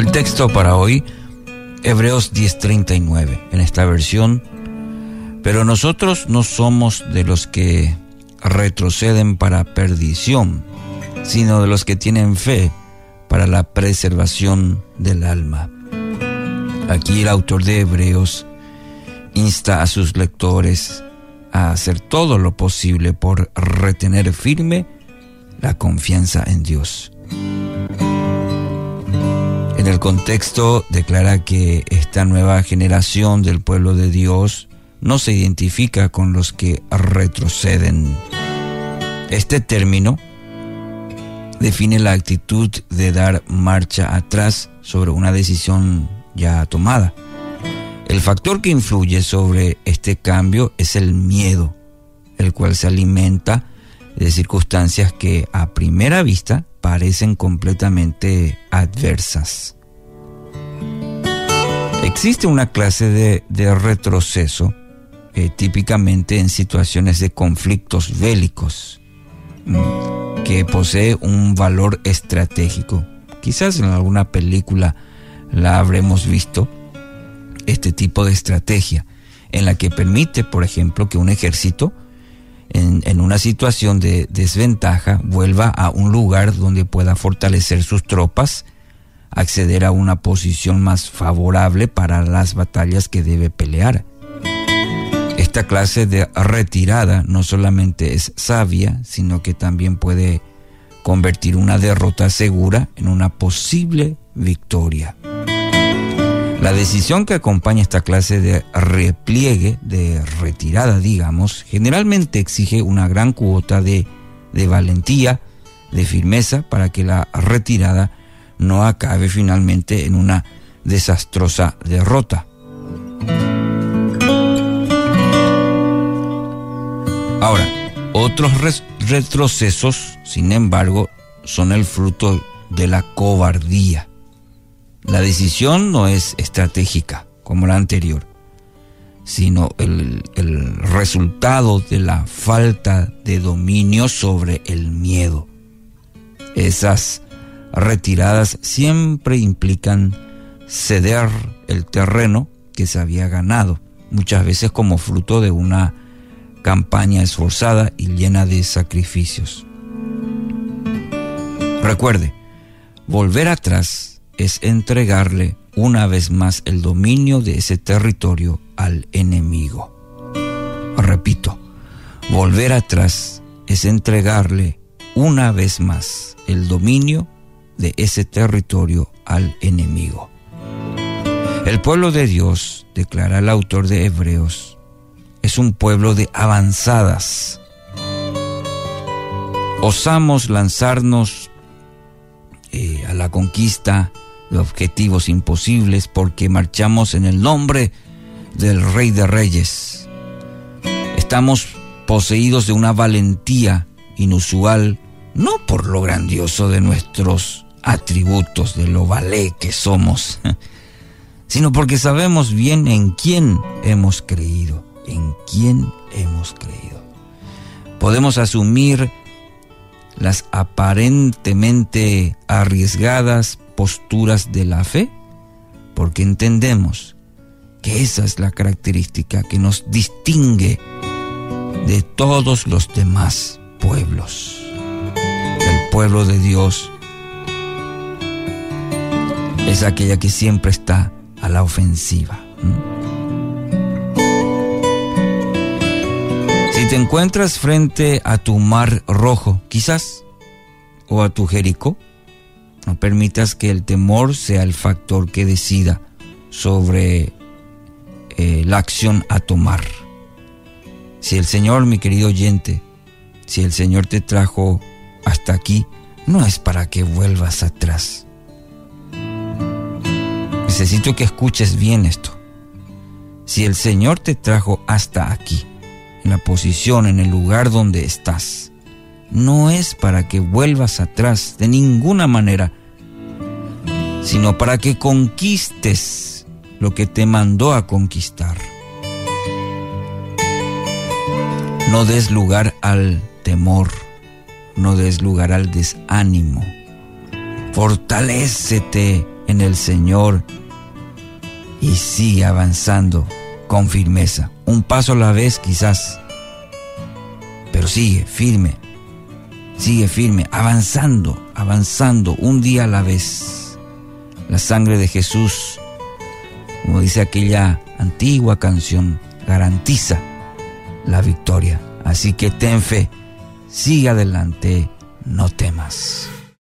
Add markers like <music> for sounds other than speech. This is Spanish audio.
El texto para hoy, Hebreos 10:39, en esta versión, pero nosotros no somos de los que retroceden para perdición, sino de los que tienen fe para la preservación del alma. Aquí el autor de Hebreos insta a sus lectores a hacer todo lo posible por retener firme la confianza en Dios. El contexto declara que esta nueva generación del pueblo de Dios no se identifica con los que retroceden. Este término define la actitud de dar marcha atrás sobre una decisión ya tomada. El factor que influye sobre este cambio es el miedo, el cual se alimenta de circunstancias que a primera vista parecen completamente adversas. Existe una clase de, retroceso eh, típicamente en situaciones de conflictos bélicos mm, que posee un valor estratégico. Quizás en alguna película la habremos visto este tipo de estrategia, en la que permite, por ejemplo, que un ejército en, una situación de desventaja vuelva a un lugar donde pueda fortalecer sus tropas, acceder a una posición más favorable para las batallas que debe pelear. Esta clase de retirada no solamente es sabia, sino que también puede convertir una derrota segura en una posible victoria. La decisión que acompaña esta clase de repliegue, de retirada, digamos, generalmente exige una gran cuota de, valentía, de firmeza, para que la retirada no acabe finalmente en una desastrosa derrota. Ahora, otros retrocesos, sin embargo, son el fruto de la cobardía. La decisión no es estratégica como la anterior, sino el, resultado de la falta de dominio sobre el miedo. Esas retiradas siempre implican ceder el terreno que se había ganado, muchas veces como fruto de una campaña esforzada y llena de sacrificios. Recuerde, volver atrás es entregarle una vez más el dominio de ese territorio al enemigo. Repito, volver atrás es entregarle una vez más el dominio de ese territorio al enemigo. El pueblo de Dios, declara el autor de Hebreos, es un pueblo de avanzadas. Osamos lanzarnos eh, a la conquista de objetivos imposibles porque marchamos en el nombre del Rey de Reyes. Estamos poseídos de una valentía inusual, no por lo grandioso de nuestros atributos, de lo valé que somos, <laughs> sino porque sabemos bien en quién hemos creído, en quién hemos creído. Podemos asumir las aparentemente arriesgadas posturas de la fe, porque entendemos que esa es la característica que nos distingue de todos los demás pueblos. El pueblo de Dios es aquella que siempre está a la ofensiva. Si te encuentras frente a tu mar rojo, quizás, o a tu Jericó, no permitas que el temor sea el factor que decida sobre eh, la acción a tomar. Si el Señor, mi querido oyente, si el Señor te trajo hasta aquí, no es para que vuelvas atrás. Necesito que escuches bien esto. Si el Señor te trajo hasta aquí, en la posición, en el lugar donde estás, no es para que vuelvas atrás de ninguna manera, sino para que conquistes lo que te mandó a conquistar. No des lugar al temor, no des lugar al desánimo. Fortalécete en el Señor y sigue avanzando con firmeza. Un paso a la vez quizás, pero sigue firme, sigue firme, avanzando, avanzando un día a la vez. La sangre de Jesús, como dice aquella antigua canción, garantiza la victoria. Así que ten fe, sigue adelante, no temas.